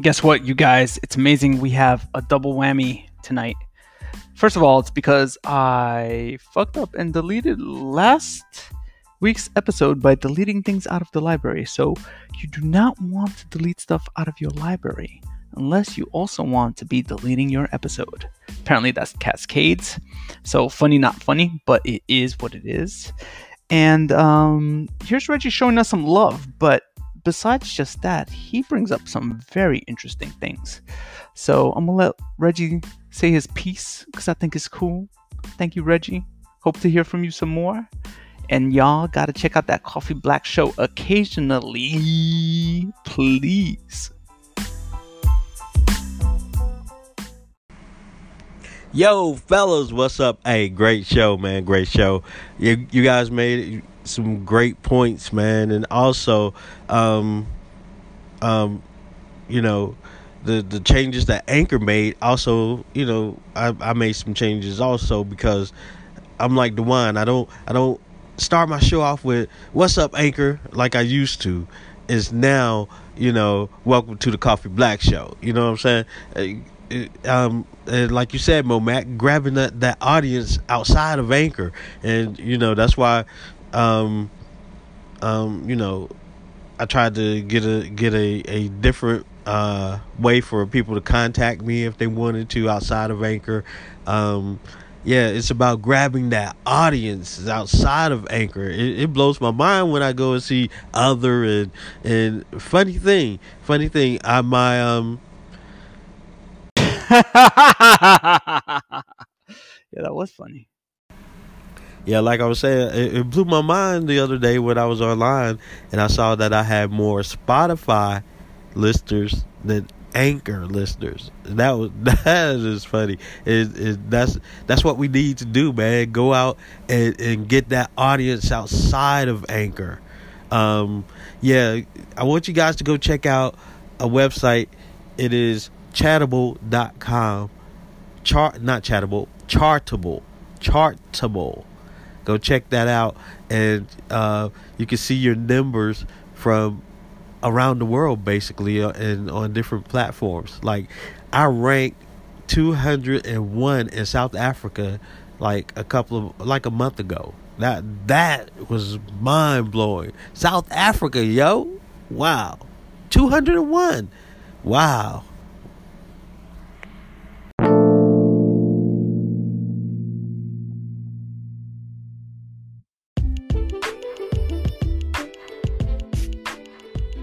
guess what, you guys? It's amazing. We have a double whammy tonight. First of all, it's because I fucked up and deleted last week's episode by deleting things out of the library. So you do not want to delete stuff out of your library unless you also want to be deleting your episode. Apparently, that's Cascades. So funny, not funny, but it is what it is. And um, here's Reggie showing us some love, but besides just that, he brings up some very interesting things. So I'm gonna let Reggie say his piece because I think it's cool. Thank you, Reggie. Hope to hear from you some more. And y'all gotta check out that Coffee Black show occasionally, please. Yo, fellas, what's up? Hey, great show, man. Great show. You you guys made some great points, man, and also, um, um, you know, the the changes that Anchor made. Also, you know, I I made some changes also because I'm like the one. I don't I don't start my show off with "What's up, Anchor" like I used to. Is now, you know, welcome to the Coffee Black Show. You know what I'm saying? um, like you said, Mo Mac, grabbing that, that audience outside of Anchor, and you know that's why, um, um, you know, I tried to get a get a a different uh, way for people to contact me if they wanted to outside of Anchor. Um, yeah, it's about grabbing that audience outside of Anchor. It, it, blows my mind when I go and see other and and funny thing, funny thing. I my um yeah, that was funny. Yeah, like I was saying, it, it, blew my mind the other day when I was online and I saw that I had more Spotify listeners than Anchor listeners. That was that is funny. It, it, that's that's what we need to do, man. Go out and, and get that audience outside of Anchor. Um, yeah, I want you guys to go check out a website. It is Chartable.com. Chart, not Chartable, Chartable. Chartable. Go check that out, and uh, you can see your numbers from around the world, basically, uh, and on different platforms. Like, I ranked 201 in South Africa, like a couple of like a month ago. That that was mind blowing. South Africa, yo, wow, 201, wow.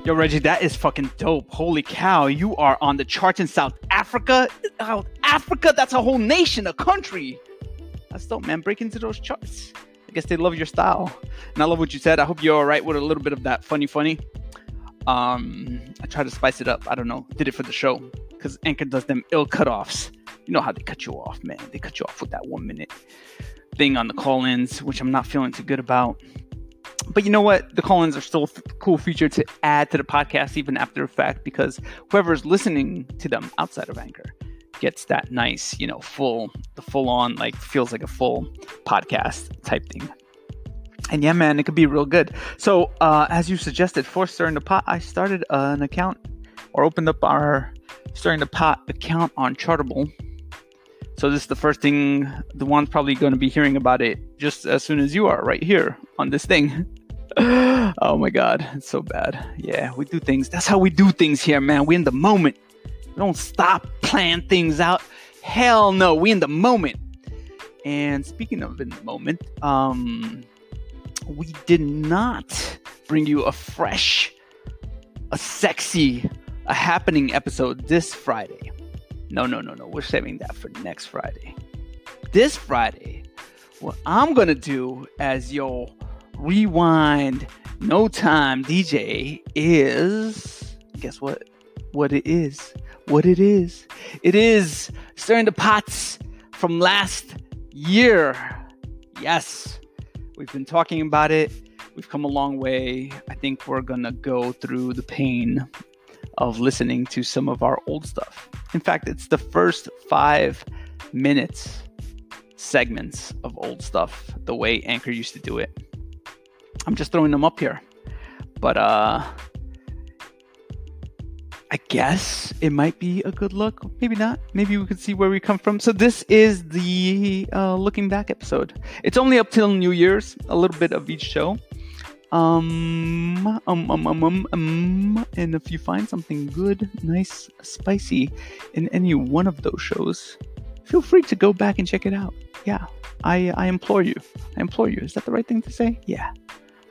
Yo, Reggie, that is fucking dope. Holy cow, you are on the charts in South Africa. South Africa, that's a whole nation, a country. That's dope, man. Break into those charts. I guess they love your style. And I love what you said. I hope you're all right with a little bit of that funny, funny. Um, I try to spice it up. I don't know. Did it for the show because Anchor does them ill cutoffs. You know how they cut you off, man. They cut you off with that one minute thing on the call ins, which I'm not feeling too good about but you know what? The call-ins are still a cool feature to add to the podcast even after the fact because whoever's listening to them outside of Anchor gets that nice, you know, full, the full on, like feels like a full podcast type thing. And yeah, man, it could be real good. So, uh, as you suggested for Stirring the Pot, I started uh, an account or opened up our Stirring the Pot account on Chartable. So this is the first thing the one's probably going to be hearing about it just as soon as you are right here on this thing. oh my god, it's so bad. Yeah, we do things. That's how we do things here, man. We in the moment. We don't stop plan things out. Hell no, we in the moment. And speaking of in the moment, um, we did not bring you a fresh, a sexy, a happening episode this Friday. No, no, no, no. We're saving that for next Friday. This Friday, what I'm gonna do as your rewind no time DJ is guess what? What it is. What it is. It is stirring the pots from last year. Yes. We've been talking about it. We've come a long way. I think we're going to go through the pain of listening to some of our old stuff. In fact, it's the first five minutes segments of old stuff, the way Anchor used to do it. I'm just throwing them up here. But uh I guess it might be a good look. Maybe not. Maybe we could see where we come from. So this is the uh, looking back episode. It's only up till New Year's. A little bit of each show. Um, um, um, um, um, um, and if you find something good, nice, spicy in any one of those shows, feel free to go back and check it out. Yeah, I, I implore you. I implore you. Is that the right thing to say? Yeah,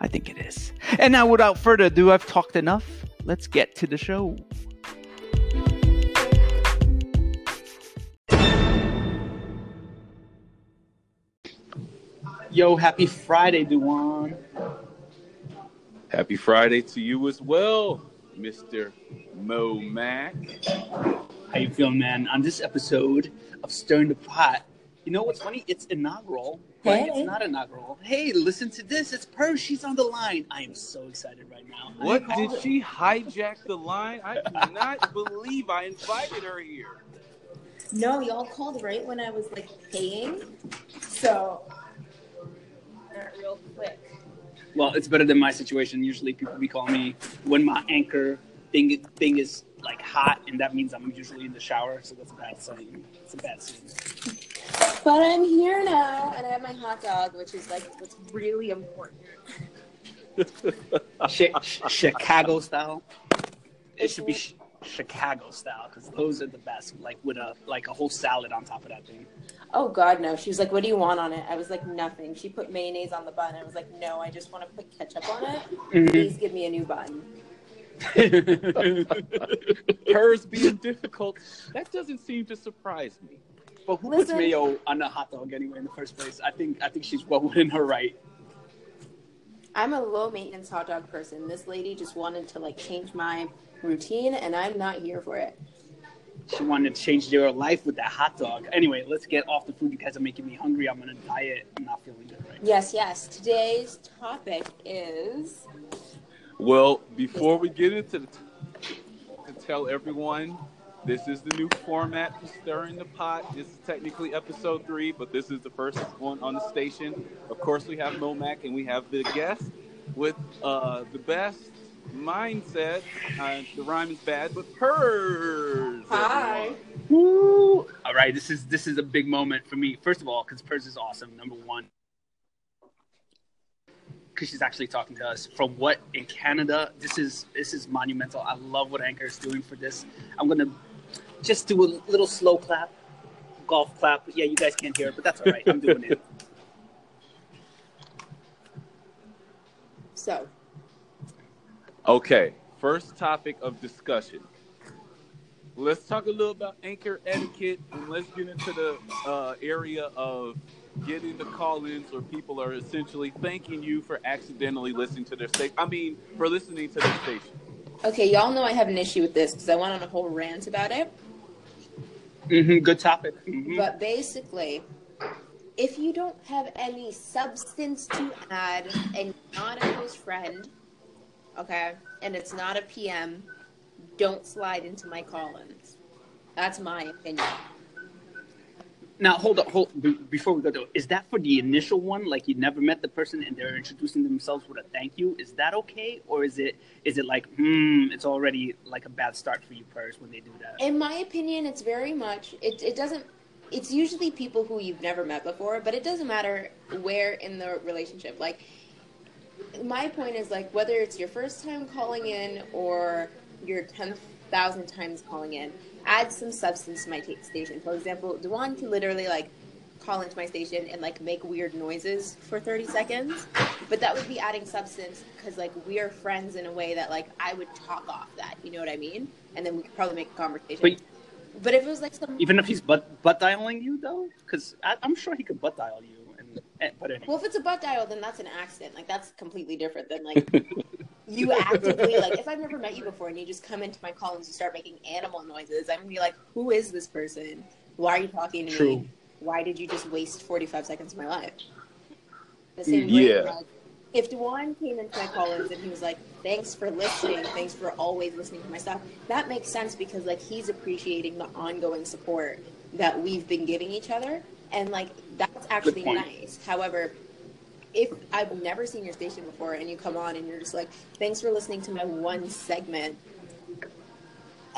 I think it is. And now, without further ado, I've talked enough. Let's get to the show. Yo, happy Friday, Duan. Happy Friday to you as well, Mr. Mo Mac. How you feeling, man? On this episode of Stirring the Pot, you know what's funny? It's inaugural, but Hey. it's not inaugural. Hey, listen to this. It's Purr. She's on the line. I am so excited right now. What did it. she hijack the line? I do not believe I invited her here. No, y'all called right when I was like paying. So, real quick. Well, it's better than my situation. Usually, people be calling me when my anchor thing thing is like hot, and that means I'm usually in the shower. So that's a bad sign. It's a bad sign. But I'm here now, and I have my hot dog, which is like what's really important. Chicago style. It should be sh- Chicago style because those are the best. Like with a like a whole salad on top of that thing. Oh God, no! She was like, "What do you want on it?" I was like, "Nothing." She put mayonnaise on the bun. I was like, "No, I just want to put ketchup on it. Mhm. Please give me a new bun." Hers being difficult, that doesn't seem to surprise me. But who puts Listen. mayo on a hot dog anyway in the first place? I think I think she's well within her right. I'm a low maintenance hot dog person. This lady just wanted to like change my routine, and I'm not here for it. She wanted to change your life with that hot dog. Anyway, let's get off the food. You guys are making me hungry. I'm on a diet. I'm not feeling good right. Yes, yes. Today's topic is Well, before we get into the, to tell everyone, this is the new format for Stirring the Pot. This is technically episode three, but this is the first one on the station. Of course, we have Momac and we have the guest with uh, the best mindset. Uh, the rhyme is bad, but hers. Hi. Woo! All right, this is this is a big moment for me. First of all, because Pers is awesome. Number one, because she's actually talking to us from what in Canada. This is this is monumental. I love what Anchor is doing for this. I'm gonna just do a little slow clap, golf clap. Yeah, you guys can't hear it, but that's all right. I'm doing it. So, Okay, first topic of discussion. Let's talk a little about anchor etiquette and let's get into the uh, area of getting the call-ins where people are essentially thanking you for accidentally listening to their station. I mean, for listening to their station. okay, y'all know I have an issue with this because I went on a whole rant about it. Hmm good topic. Mhm. But basically, if you don't have any substance to add and you're not a close friend, okay, and it's not a PM, don't slide into my call-ins. That's my opinion. Now, hold up, hold be- before we go to is that for the initial one, like you never met the person and they're introducing themselves with a thank you? Is that okay, or is it is it like hmm, it's already like a bad start for you, Pers, when they do that? In my opinion, it's very much it. It doesn't. It's usually people who you've never met before, but it doesn't matter where in the relationship. Like, my point is like whether it's your first time calling in or your tenth thousand times calling in, add some substance to my ta station. For example, Dewan can literally like call into my station and like make weird noises for 30 seconds but that would be adding substance because like we are friends in a way that like i would talk off that you know what i mean and then we could probably make a conversation But- but if it was like some Even if he's butt butt dialing you though, because I'm sure he could butt dial you. And, and but anyway, well if it's a butt dial then that's an accident like that's completely different than like you actively like if i've never met you before and you just come into my call and you start making animal noises i'm gonna be like who is this person why are you talking to True. me why did you just waste 45 seconds of my life the same Yeah. way, like, if Dewan came into my call-ins and he was like, "Thanks for listening, thanks for always listening to my stuff," that makes sense because like he's appreciating the ongoing support that we've been giving each other, and like that's actually nice. However, if I've never seen your station before and you come on and you're just like, "Thanks for listening to my one segment,"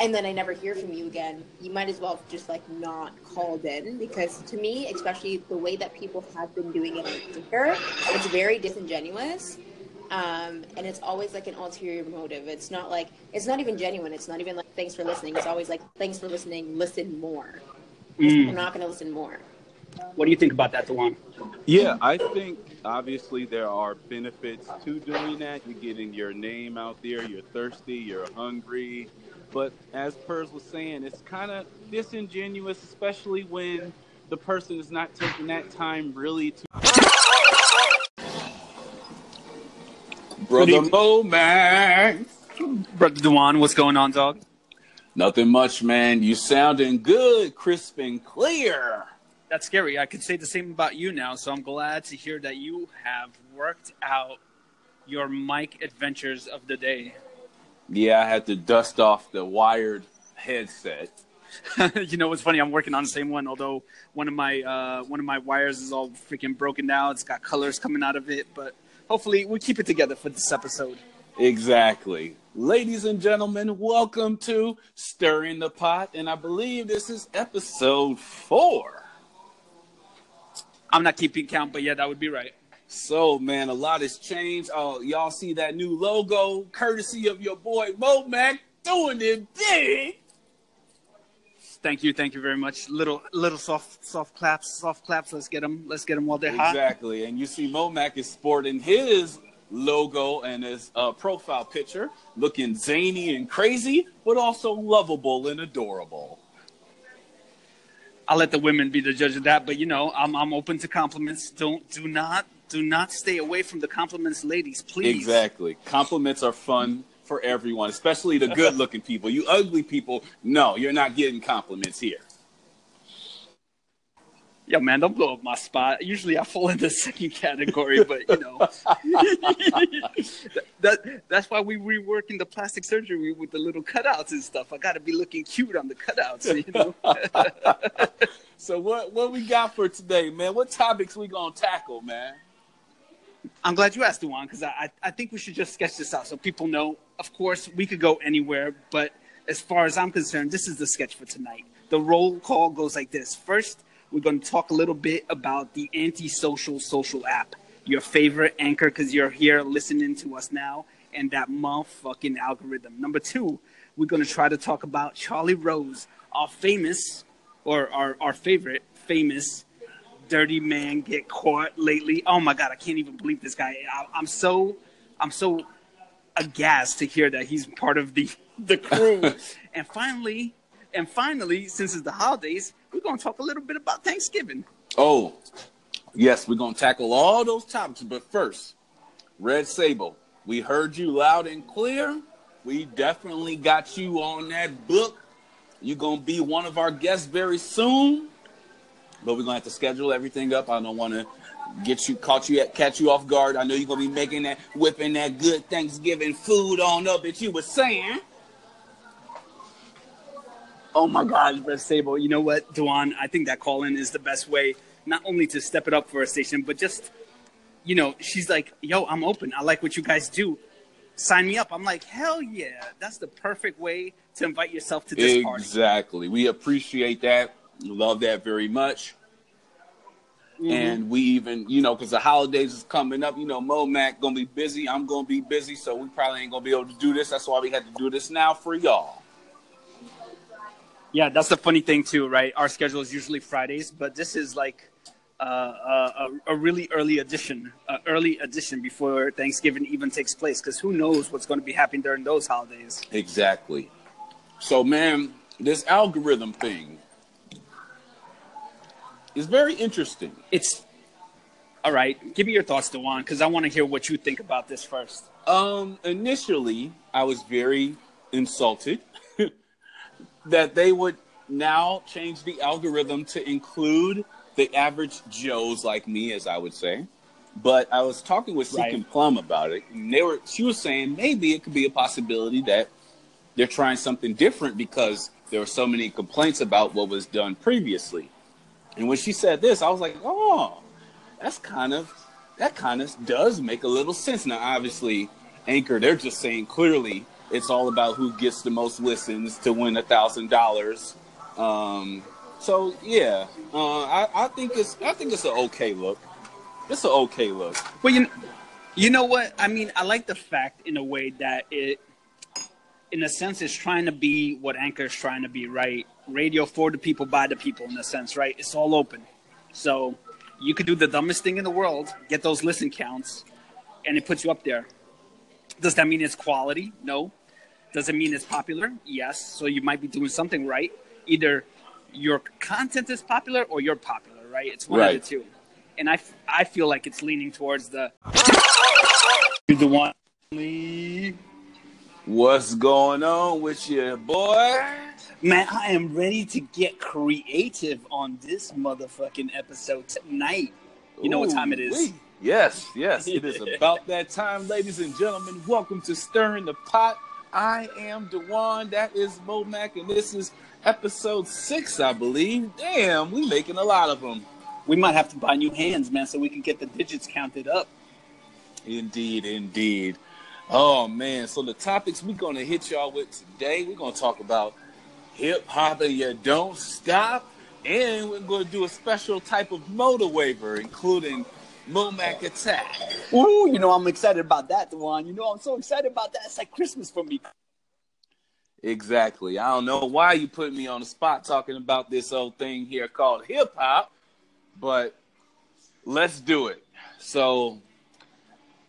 and then I never hear from you again, you might as well have just like not called in because to me, especially the way that people have been doing it on Anchor, it's very disingenuous. Um, and it's always like an ulterior motive. It's not like it's not even genuine. It's not even like thanks for listening. It's always like thanks for listening. Listen more. Mm. I'm not going to listen more. What do you think about that, Dewan? Yeah, I think obviously there are benefits to doing that. You're getting your name out there. You're thirsty. You're hungry. But as Pers was saying, it's kind of disingenuous, especially when the person is not taking that time really to. Brother evening. Mo Max. Brother Dewan, what's going on, dog? Nothing much, man. You sounding good, crisp and clear. That's scary. I could say the same about you now, so I'm glad to hear that you have worked out your mic adventures of the day. Yeah, I had to dust off the wired headset. you know what's funny? I'm working on the same one, although one of my uh, one of my wires is all freaking broken now. It's got colors coming out of it, but hopefully we keep it together for this episode. Exactly. Ladies and gentlemen, welcome to Stirring the Pot, and I believe this is episode four. I'm not keeping count, but yeah, that would be right. So, man, a lot has changed. Oh, y'all see that new logo, courtesy of your boy Mo Mac, doing it big. Thank you, thank you very much. Little little soft soft claps, soft claps. Let's get them. Let's get them while they're hot. Exactly. And you see Mo Mac is sporting his logo and his uh, profile picture, looking zany and crazy, but also lovable and adorable. I'll let the women be the judge of that, but you know, I'm I'm open to compliments. Don't do not do not stay away from the compliments, ladies, please. Exactly. Compliments are fun for everyone, especially the good looking people. You ugly people, no, you're not getting compliments here. Yo, man, don't blow up my spot. Usually I fall in the second category, but you know, that that's why we reworking the plastic surgery with the little cutouts and stuff. I got to be looking cute on the cutouts, you know. So what what we got for today, man? What topics we gonna tackle, man? I'm glad you asked, Duan, because I I think we should just sketch this out so people know. Of course, we could go anywhere, but as far as I'm concerned, this is the sketch for tonight. The roll call goes like this: First, we're going to talk a little bit about the antisocial social app, your favorite anchor, because you're here listening to us now, and that motherfucking algorithm. Number two, we're going to try to talk about Charlie Rose, our famous, or our, our favorite famous dirty man get caught lately. Oh my god, I can't even believe this guy. I, I'm so, I'm so aghast to hear that he's part of the the crew. and finally, and finally, since it's the holidays, we're gonna talk a little bit about Thanksgiving. Oh, yes, we're gonna tackle all those topics, but first, Red Sable, we heard you loud and clear. We definitely got you on that book. You're gonna be one of our guests very soon. But we're gonna have to schedule everything up. I don't wanna get you caught you at catch you off guard. I know you're gonna be making that whipping that good Thanksgiving food on up that you were saying. Oh my God, Red Sable. You know what, Duan? I think that call in is the best way, not only to step it up for a station, but just, you know, she's like, yo, I'm open. I like what you guys do. Sign me up. I'm like, hell yeah. That's the perfect way to invite yourself to this party. Exactly. We appreciate that. Love that very much. Mm-hmm. And we even, you know, because the holidays is coming up, you know, Mo Mac gonna be busy. I'm gonna be busy, so we probably ain't gonna be able to do this. That's why we had to do this now for y'all. Yeah, that's the funny thing too, right? Our schedule is usually Fridays, but this is like uh, a, a, a really early edition, uh, early edition before Thanksgiving even takes place. Because who knows what's going to be happening during those holidays? Exactly. So, man, this algorithm thing is very interesting. It's all right. Give me your thoughts, Dewan, because I want to hear what you think about this first. Um, initially, I was very insulted that they would now change the algorithm to include the average Joes like me, as I would say. But I was talking with Seek Right. and Plum about it, and they were. She was saying maybe it could be a possibility that they're trying something different because there were so many complaints about what was done previously. And when she said this, I was like, oh, that's kind of that kind of does make a little sense. Now, obviously, Anchor, they're just saying clearly it's all about who gets the most listens to win a thousand dollars. Um, so yeah, uh, I, I think it's I think it's an okay look. It's an okay look. Well, you, you know what? I mean, I like the fact in a way that it, in a sense, is trying to be what Anchor is trying to be, right? Radio for the people, by the people, in a sense, right? It's all open. So you could do the dumbest thing in the world, get those listen counts, and it puts you up there. Does that mean it's quality? No. Does it mean it's popular? Yes. So you might be doing something right. Either your content is popular or you're popular, right? It's one Right. of the two. And I, f- I feel like it's leaning towards the the one. What's going on with you, boy? Man, I am ready to get creative on this motherfucking episode tonight. You know what time it is. Ooh-wee. Yes, yes, it is about that time, ladies and gentlemen. Welcome to Stirring the Pot. I am Dewan. That is Momac, and this is episode six, I believe. Damn, we making a lot of them. We might have to buy new hands, man, so we can get the digits counted up. Indeed, indeed. Oh man, so the topics we're gonna hit y'all with today, we're gonna talk about hip hop and you don't stop, and we're gonna do a special type of motor waiver, including Momac Attack. Ooh, you know I'm excited about that, Dewan. You know I'm so excited about that. It's like Christmas for me. Exactly. I don't know why you put me on the spot talking about this old thing here called hip hop, but let's do it. So,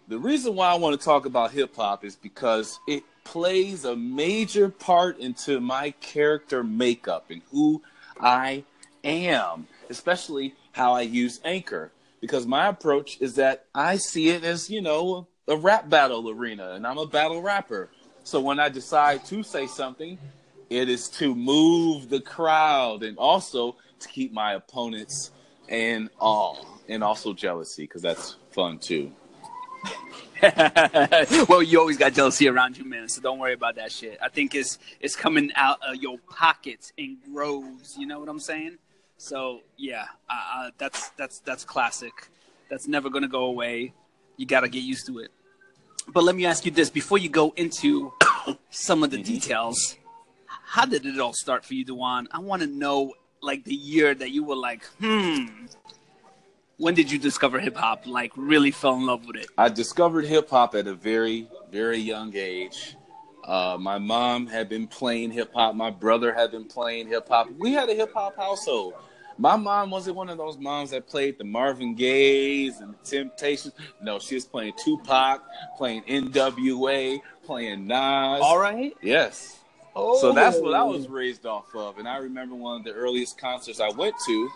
the reason why I want to talk about hip hop is because it plays a major part into my character makeup and who I am, especially how I use Anchor. Because my approach is that I see it as, you know, a rap battle arena, and I'm a battle rapper. So when I decide to say something, it is to move the crowd and also to keep my opponents in awe and also jealousy because that's fun too. well, you always got jealousy around you, man. So don't worry about that shit. I think it's it's coming out of your pockets in groves. You know what I'm saying? So yeah, uh, uh, that's that's that's classic. That's never gonna go away. You gotta get used to it. But let me ask you this: before you go into some of the details, how did it all start for you, Dewan? I want to know, like, the year that you were like, hmm. When did you discover hip hop? Like, really fell in love with it? I discovered hip hop at a very, very young age. Uh, my mom had been playing hip hop. My brother had been playing hip hop. We had a hip hop household. My mom wasn't one of those moms that played the Marvin Gaye's and the Temptations. No, she was playing Tupac, playing NWA, playing Nas. All right. Yes. Oh. So that's what I was oh. raised off of. And I remember one of the earliest concerts I went to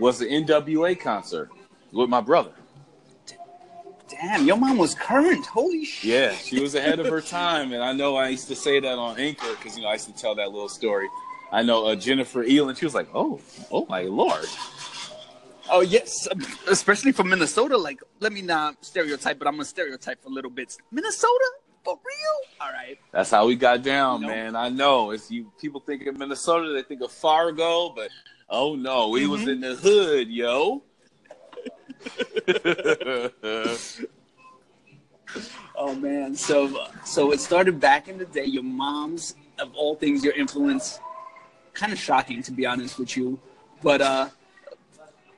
was the NWA concert with my brother. Damn, your mom was current. Holy shit. Yeah, she was ahead of her time, and I know I used to say that on Anchor because you know I used to tell that little story. I know uh, Jennifer Elin. She was like, "Oh, oh my lord." Oh yes, especially from Minnesota. Like, let me not stereotype, but I'm gonna stereotype for little bits. Minnesota, for real? All right. That's how we got down, man. I know. It's you. People think of Minnesota, they think of Fargo, but oh no, we was in the hood, yo. Oh man. So, so it started back in the day. Your mom's, of all things, your influence. Kind of shocking, to be honest with you, but uh.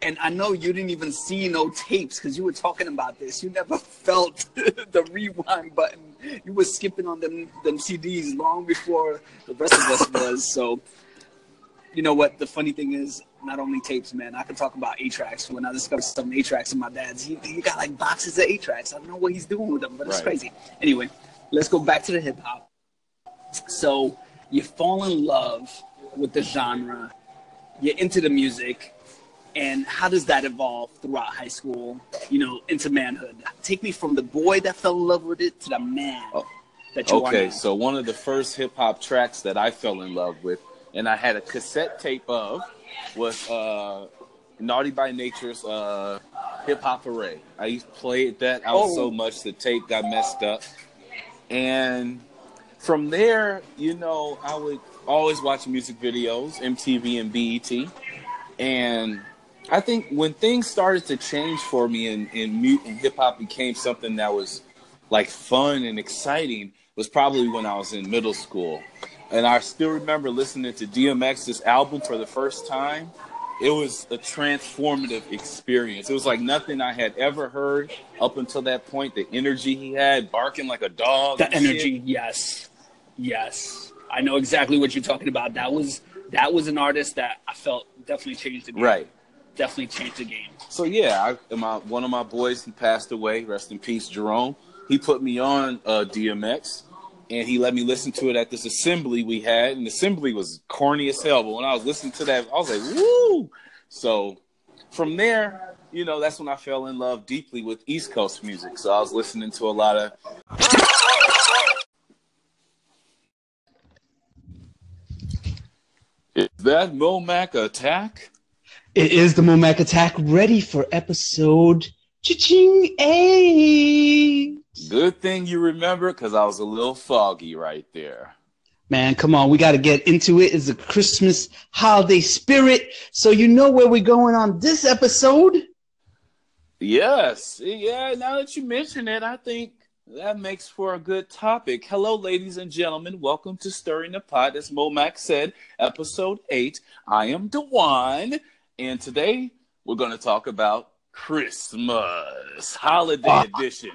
And I know you didn't even see no tapes because you were talking about this. You never felt the rewind button. You were skipping on them them CDs long before the rest of us was. So, you know what? The funny thing is, not only tapes, man. I can talk about eight tracks. When I discovered some eight tracks in my dad's, he, he got like boxes of eight tracks. I don't know what he's doing with them, but it's Right. crazy. Anyway, let's go back to the hip hop. So you fall in love with the genre. You're into the music, and how does that evolve throughout high school? You know, into manhood. Take me from the boy that fell in love with it to the man Oh, that you are Okay, now. so one of the first hip hop tracks that I fell in love with, and I had a cassette tape of, was uh, Naughty by Nature's uh, Hip Hop Hooray. I used to play that out Oh. so much the tape got messed up, and from there, you know, I would always watch music videos, MTV and BET, and I think when things started to change for me and, and, and hip hop became something that was like fun and exciting, was probably when I was in middle school, and I still remember listening to DMX's album for the first time. It was a transformative experience. It was like nothing I had ever heard up until that point. The energy he had, barking like a dog. The and shit. energy, yes, yes. I know exactly what you're talking about. That was that was an artist that I felt definitely changed the game. Right. Definitely changed the game. So yeah, I, my one of my boys he passed away. Rest in peace, Jerome. He put me on uh, DMX, and he let me listen to it at this assembly we had. And the assembly was corny as hell, but when I was listening to that, I was like, "Woo!" So from there, you know, that's when I fell in love deeply with East Coast music. So I was listening to a lot of. Is that Momac attack? It is the Momac Attack ready for episode cha-ching eight. Good thing you remember because I was a little foggy right there. Man, come on, we got to get into it. It's a Christmas holiday spirit, so you know where we're going on this episode. Yes. Yeah, now that you mention it, I think that makes for a good topic. Hello, ladies and gentlemen. Welcome to Stirring the Pot. As Momac said, episode eight. I am Dewan, and today we're going to talk about Christmas holiday Ah. edition.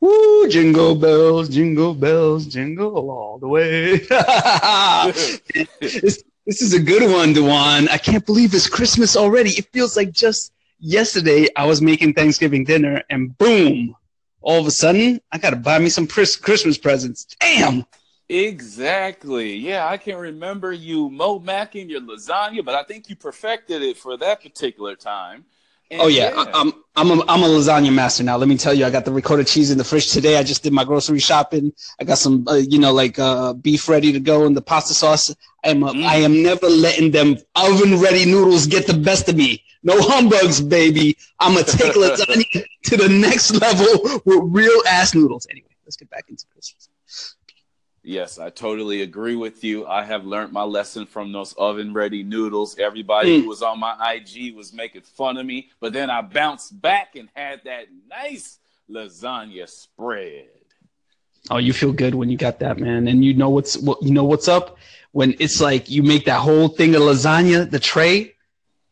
Woo, jingle bells, jingle bells, jingle all the way. this, this is a good one, Dewan. I can't believe it's Christmas already. It feels like just yesterday I was making Thanksgiving dinner and boom, all of a sudden I got to buy me some Christmas presents. Damn. Exactly. Yeah, I can remember you mo macking your lasagna, but I think you perfected it for that particular time. And Oh yeah, I, I'm I'm a, I'm a lasagna master now. Let me tell you, I got the ricotta cheese in the fridge today. I just did my grocery shopping. I got some, uh, you know, like uh, beef ready to go and the pasta sauce. I am a, Mm. I am never letting them oven ready noodles get the best of me. No humbugs, baby. I'm gonna take lasagna to the next level with real ass noodles. Anyway, let's get back into Christmas. Yes, I totally agree with you. I have learned my lesson from those oven ready noodles. Everybody Mm. who was on my IG was making fun of me, but then I bounced back and had that nice lasagna spread. Oh, you feel good when you got that, man. And you know what's what you know what's up when it's like you make that whole thing of lasagna, the tray,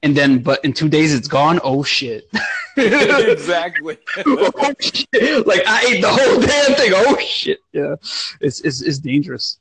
and then but in two days it's gone. Oh shit. exactly. oh shit. Like I ate the whole damn thing. Oh shit. Yeah. It's it's, it's dangerous.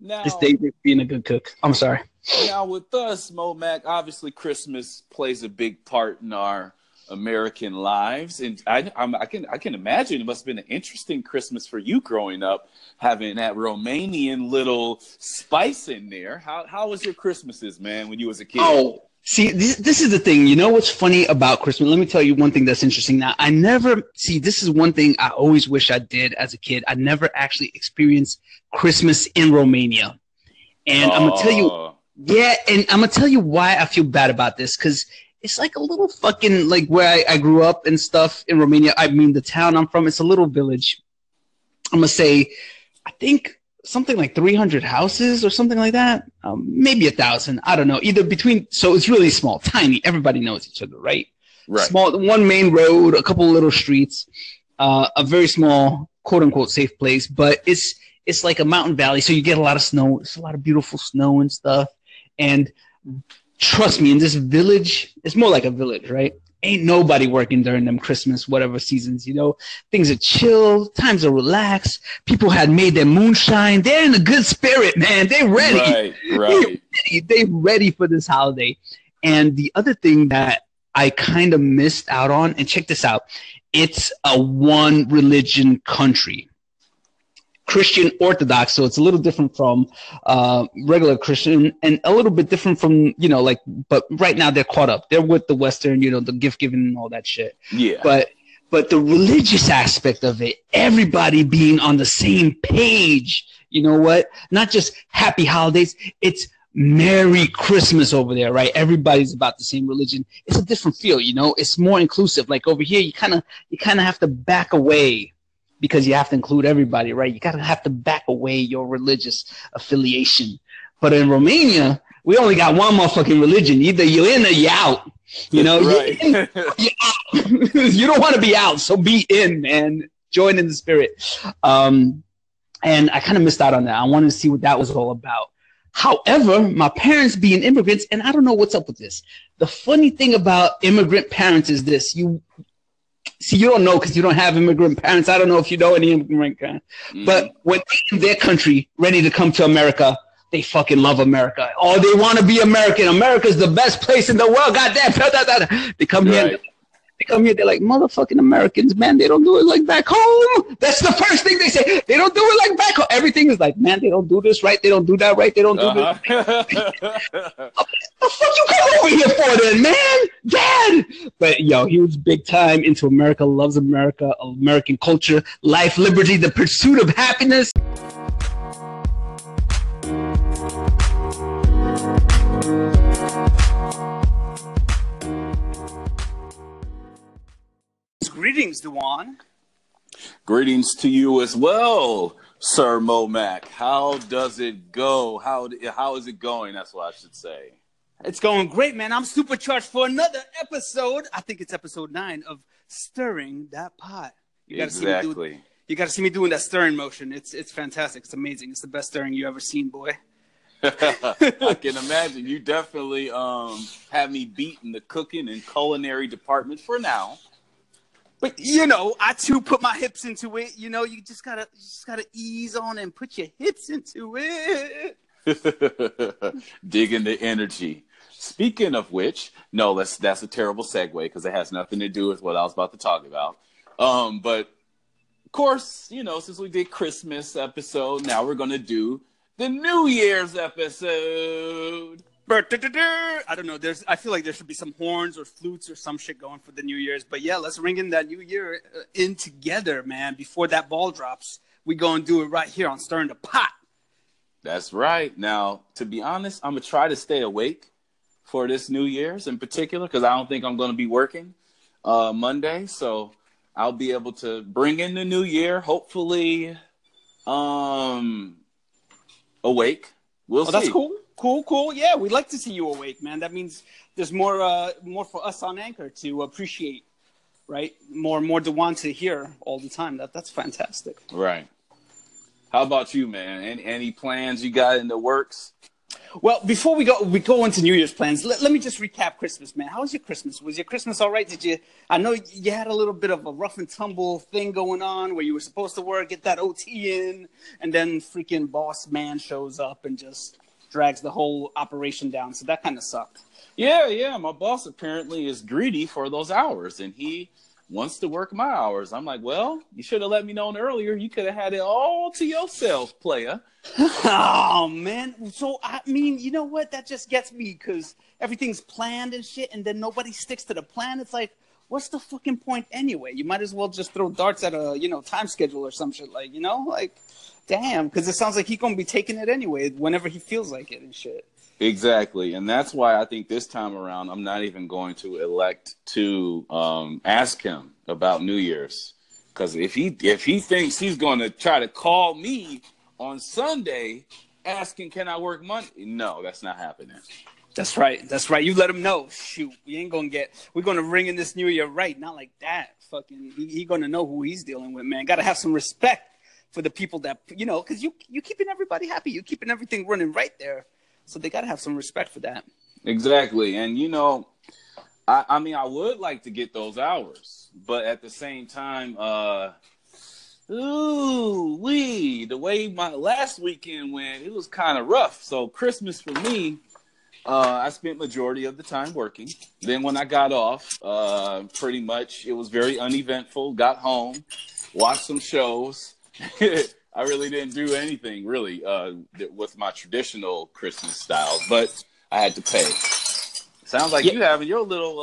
now, It's dangerous being a good cook. I'm sorry. now with us, Momac, obviously Christmas plays a big part in our American lives, and I, I'm, I can I can imagine it must have been an interesting Christmas for you growing up, having that Romanian little spice in there. How how was your Christmases, man, when you was a kid? Oh, see, this, this is the thing. You know what's funny about Christmas? Let me tell you one thing that's interesting. Now, I never see. This is one thing I always wish I did as a kid. I never actually experienced Christmas in Romania, and I'm gonna tell you, Oh, yeah, and I'm gonna tell you why I feel bad about this because it's like a little fucking like where I, I grew up and stuff in Romania. I mean, the town I'm from, it's a little village. I'm gonna say, I think something like 300 houses or something like that. Um, maybe a thousand. I don't know. Either between. So it's really small, tiny. Everybody knows each other, right? right. Small, one main road, a couple little streets, uh, a very small, quote unquote, safe place. But it's it's like a mountain valley, so you get a lot of snow. It's a lot of beautiful snow and stuff. And trust me, in this village, it's more like a village, right? Ain't nobody working during them Christmas, whatever seasons, you know. Things are chill, times are relaxed. People had made their moonshine. They're in a good spirit, man. They're ready Right, right. ready. They ready for this holiday. And the other thing that I kind of missed out on, and check this out, it's a one religion country. Christian Orthodox, so it's a little different from uh, regular Christian, and a little bit different from you know like. But right now they're caught up. They're with the Western, you know, the gift giving and all that shit Yeah. but but the religious aspect of it everybody being on the same page you know what not just happy holidays it's merry christmas over there right everybody's about the same religion it's a different feel you know it's more inclusive like over here you kind of you kind of have to back away because you have to include everybody right you gotta have to back away your religious affiliation but in romania we only got one motherfucking religion either you're in or you're out you know you're right. in you don't want to be out, so be in, man. Join in the spirit. Um, and I kind of missed out on that. I wanted to see what that was all about. However, my parents being immigrants, and I don't know what's up with this. The funny thing about immigrant parents is this: you see, you don't know because you don't have immigrant parents. I don't know if you know any immigrant parents, Mhm. but when they in their country ready to come to America, they fucking love America. Oh, they want to be American. America's the best place in the world. Goddamn, da, da, da, da. they come here. They come here, they're like, motherfucking Americans, man, they don't do it like back home. That's the first thing they say. They don't do it like back home. Everything is like, man, they don't do this right. They don't do that right. They don't do this. Uh-huh. The fuck you come over here for then, man? Dad! But yo, he was big time into America, loves America, American culture, life, liberty, the pursuit of happiness. Greetings, Dewan. Greetings to you as well, Sir Momac. How does it go? How how is it going? That's what I should say. It's going great, man. I'm supercharged for another episode. I think it's episode nine of Stirring That Pot. You gotta see me do Exactly. You got to see me doing that stirring motion. It's it's fantastic. It's amazing. It's the best stirring you ever seen, boy. I can imagine you definitely um have me beat in the cooking and culinary department for now. But you know, I too put my hips into it. You know, you just gotta you just gotta ease on and put your hips into it. Digging the energy. Speaking of which, no, that's that's a terrible segue because it has nothing to do with what I was about to talk about. Um, but of course, you know, since we did Christmas episode, now we're gonna do the New Year's episode. I don't know. There's I feel like there should be some horns or flutes or some shit going for the New Year's. But yeah, let's ring in that New Year uh, in together, man. Before that ball drops, we go and do it right here on stirring the pot. That's right. Now, to be honest, I'm gonna try to stay awake for this New Year's in particular because I don't think I'm gonna be working uh, Monday, so I'll be able to bring in the New Year. Hopefully, um, awake. We'll Oh, see. that's cool. Cool, cool. Yeah, we'd like to see you awake, man. That means there's more uh more for us on Anchor to appreciate, right? More more to want to hear all the time. That that's fantastic. Right. How about you, man? Any, any plans you got in the works? Well, before we go we go into New Year's plans, let, let me just recap Christmas, man. How was your Christmas? Was your Christmas all right? Did you I know you had a little bit of a rough and tumble thing going on where you were supposed to work, get that OT in, and then freaking boss man shows up and just drags the whole operation down. So that kind of sucked. Yeah, yeah. My boss apparently is greedy for those hours, and he wants to work my hours. I'm like, well, you should have let me know earlier. You could have had it all to yourself, player. Oh man! So I mean, you know what? That just gets me because everything's planned and shit, and then nobody sticks to the plan. It's like, what's the fucking point anyway? You might as well just throw darts at a you know time schedule or some shit. Like you know, like damn, because it sounds like he's gonna be taking it anyway whenever he feels like it and shit. Exactly, and that's why I think this time around I'm not even going to elect to um, ask him about New Year's because if he if he thinks he's going to try to call me on Sunday asking can I work Monday, no, that's not happening. That's right. That's right. You let him know. Shoot, we ain't gonna get. We're gonna ring in this new year right, not like that. Fucking, he, he gonna know who he's dealing with, man. Got to have some respect for the people that you know, because you you keeping everybody happy. You keeping everything running right there. So they got to have some respect for that. Exactly. And you know, I, I mean I would like to get those hours, but at the same time, uh ooh wee, the way my last weekend went, it was kind of rough. So Christmas for me, uh, I spent majority of the time working. Then when I got off, uh, pretty much it was very uneventful. Got home, watched some shows. I really didn't do anything really uh, with my traditional Christmas style, but I had to pay. Sounds like Yeah. you having your little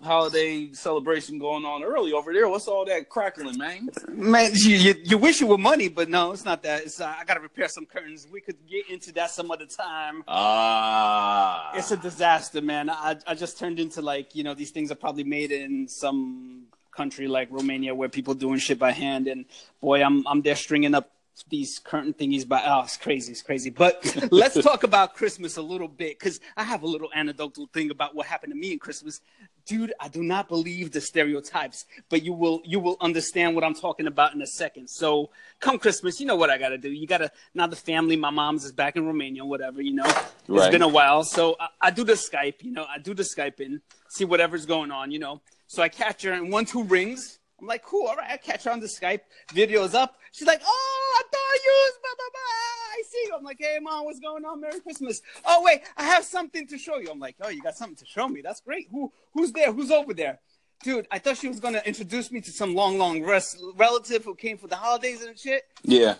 uh, holiday celebration going on early over there. What's all that crackling, man? Man, you, you, you wish it were money, but no, it's not that. It's uh, I got to repair some curtains. We could get into that some other time. Ah, It's a disaster, man. I I just turned into like you know these things are probably made in some country like Romania where people doing shit by hand, and boy, I'm I'm there stringing up these curtain thingies by oh it's crazy it's crazy but let's talk about christmas a little bit because i have a little anecdotal thing about what happened to me in christmas dude, I do not believe the stereotypes, but you will you will understand what I'm talking about in a second. So come Christmas, you know what I gotta do. You gotta now the family, my mom's is back in Romania, whatever, you know. It's been a while. So I, I do the Skype, you know, I do the skype Skyping, see whatever's going on, you know. So I catch her and one, two rings. I'm like, cool, all right, I catch her on the Skype, video's up. She's like, Oh, I thought you was blah blah blah. I see you. I'm like, hey mom, what's going on? Merry Christmas. Oh wait, I have something to show you. I'm like, oh, you got something to show me? That's great. Who who's there? Who's over there? Dude, I thought she was gonna introduce me to some long, long res- relative who came for the holidays and shit. Yeah.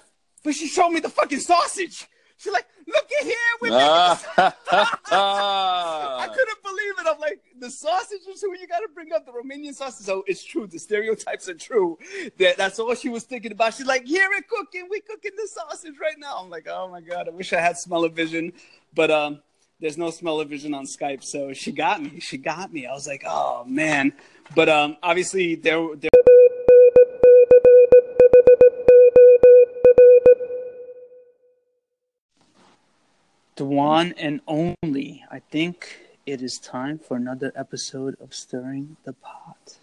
But she showed me the fucking sausage. She's like, look at here, we're making Ah. I couldn't believe it. I'm like, the sausage is who you got to bring up the Romanian sausage. So it's true. The stereotypes are true. That that's all she was thinking about. She's like, here we're cooking. We cooking the sausage right now. I'm like, oh my god, I wish I had smell-o-vision, but um, there's no smell-o-vision on Skype. So she got me. She got me. I was like, oh man. But um, obviously there there. The one and only. I think it is time for another episode of Stirring the Pot.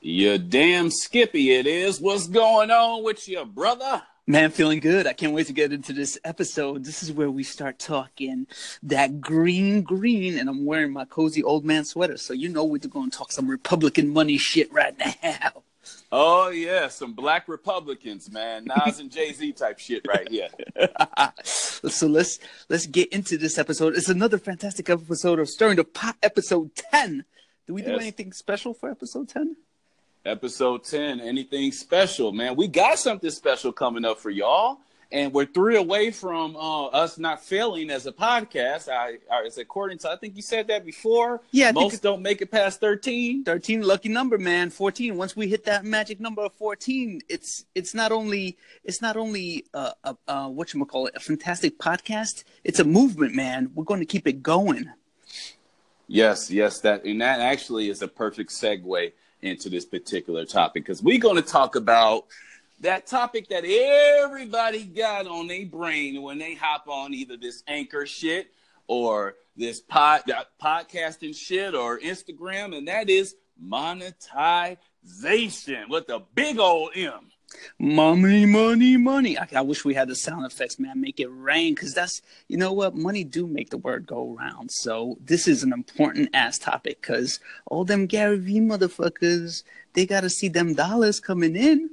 You damn Skippy it is. What's going on with you, brother? Man, feeling good. I can't wait to get into this episode. This is where we start talking that green, green, and I'm wearing my cozy old man sweater. So you know we're going to talk some Republican money shit right now. Oh yeah, some black Republicans, man. Nas and Jay Z type shit right here. so let's let's get into this episode. It's another fantastic episode of Stirring the Pot, episode ten. Do we do anything special for episode ten? Episode 10, anything special, man. We got something special coming up for y'all. And we're three away from uh, us not failing as a podcast. I, I it's according to I think you said that before. Yeah, I most don't make it past thirteen. 13 lucky number man 14 once we hit that magic number of 14 it's it's not only it's not only uh uh, uh what you call it a fantastic podcast it's a movement man we're going to keep it going Yes, yes, that and that actually is a perfect segue into this particular topic because we're going to talk about that topic that everybody got on their brain when they hop on either this anchor shit or this pod uh, podcasting shit or Instagram, and that is monetization with a big old M. money money money. I, I wish we had the sound effects man. Make it rain because that's you know what? Money do make the word go round. So this is an important ass topic because all them gary vee motherfuckers they gotta see them dollars coming in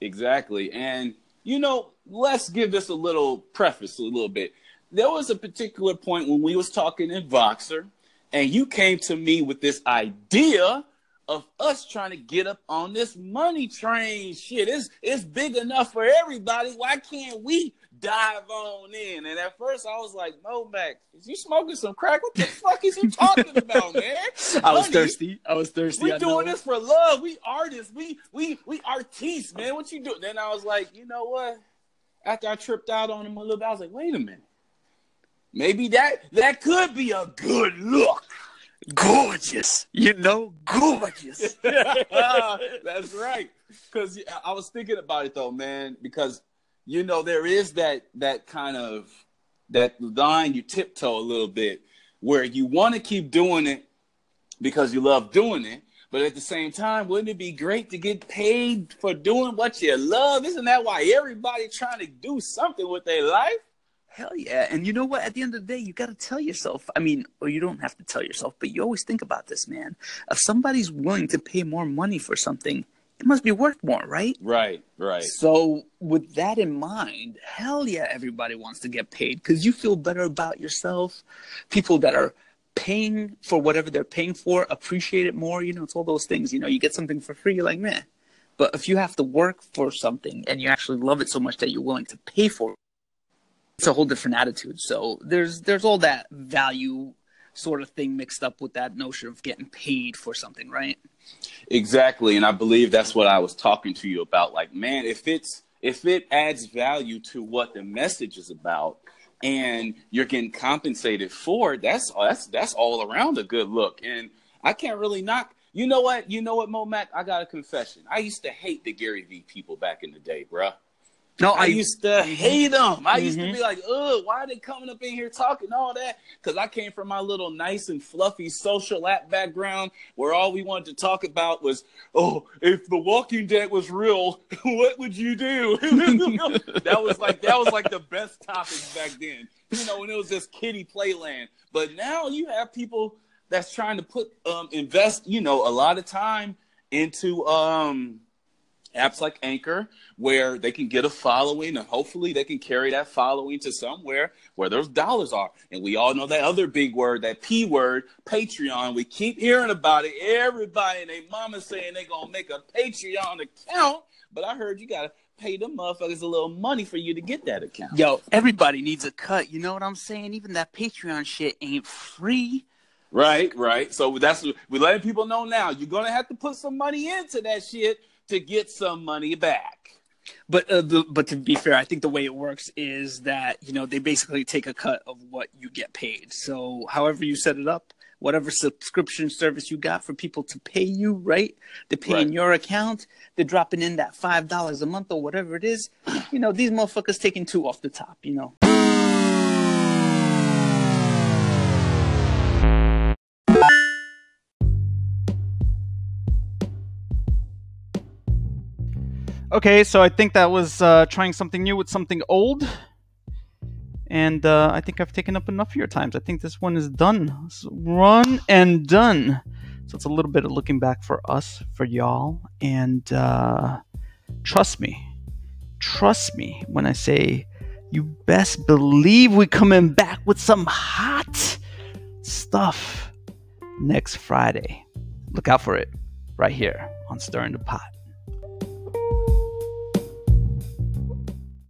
Exactly. And you know, let's give this a little preface a little bit. There was a particular point when we was talking in Voxer, and you came to me with this idea of us trying to get up on this money train shit. It's it's big enough for everybody. Why can't we dive on in? And at first I was like, no Mac, is you smoking some crack? What the fuck is you talking about, man? i was thirsty i was thirsty We I doing know. this for love. We artists. We we we artists, man. What you doing? Then I was like, you know what? After I tripped out on him a little bit, I was like, wait a minute. Maybe that that could be a good look. gorgeous. You know, gorgeous. That's right. Because I was thinking about it though, man. Because you know there is that that kind of that line you tiptoe a little bit where you want to keep doing it because you love doing it, but at the same time, wouldn't it be great to get paid for doing what you love? Isn't that why everybody trying to do something with their life? Hell yeah. And you know what? At the end of the day, you got to tell yourself. I mean, or you don't have to tell yourself, but you always think about this, man. If somebody's willing to pay more money for something, it must be worth more, right? Right, right. So, with that in mind, hell yeah, everybody wants to get paid because you feel better about yourself. People that are paying for whatever they're paying for appreciate it more. You know, it's all those things. You know, you get something for free, you're like, man. But if you have to work for something and you actually love it so much that you're willing to pay for it, it's a whole different attitude. So there's there's all that value sort of thing mixed up with that notion of getting paid for something, right? Exactly, and I believe that's what I was talking to you about. Like, man, if it's if it adds value to what the message is about, and you're getting compensated for it, that's that's that's all around a good look. And I can't really knock. You know what? You know what, Momac? I got a confession. I used to hate the Gary Vee people back in the day, bruh. No, I, I, used to hate them. I used to Mhm. be like, ugh, why are they coming up in here talking all that? Because I came from my little nice and fluffy social app background where all we wanted to talk about was, oh, if The Walking Dead was real, what would you do? that was like that was like the best topics back then. You know, when it was just kiddie playland. But now you have people that's trying to put um invest, you know, a lot of time into um apps like Anchor, where they can get a following and hopefully they can carry that following to somewhere where those dollars are. And we all know that other big word, that P word, Patreon. We keep hearing about it. Everybody and their mama saying they're going to make a Patreon account. But I heard you got to pay them motherfuckers a little money for you to get that account. yo, everybody needs a cut. You know what I'm saying? Even that Patreon shit ain't free. Right, right. So that's we're letting people know now. You're gonna have to put some money into that shit to get some money back. But uh, the, but to be fair, I think the way it works is that you know they basically take a cut of what you get paid. So however you set it up, whatever subscription service you got for people to pay you, right? They pay in Right. your account. They're dropping in that five dollars a month or whatever it is. You know these motherfuckers taking two off the top. You know. Okay, so I think that was uh, trying something new with something old. And uh, I think I've taken up enough of your times. I think this one is done. Run and done. So it's a little bit of looking back for us, for y'all. And uh, trust me, trust me when I say you best believe we coming back with some hot stuff next Friday. Look out for it right here on Stirring the Pot.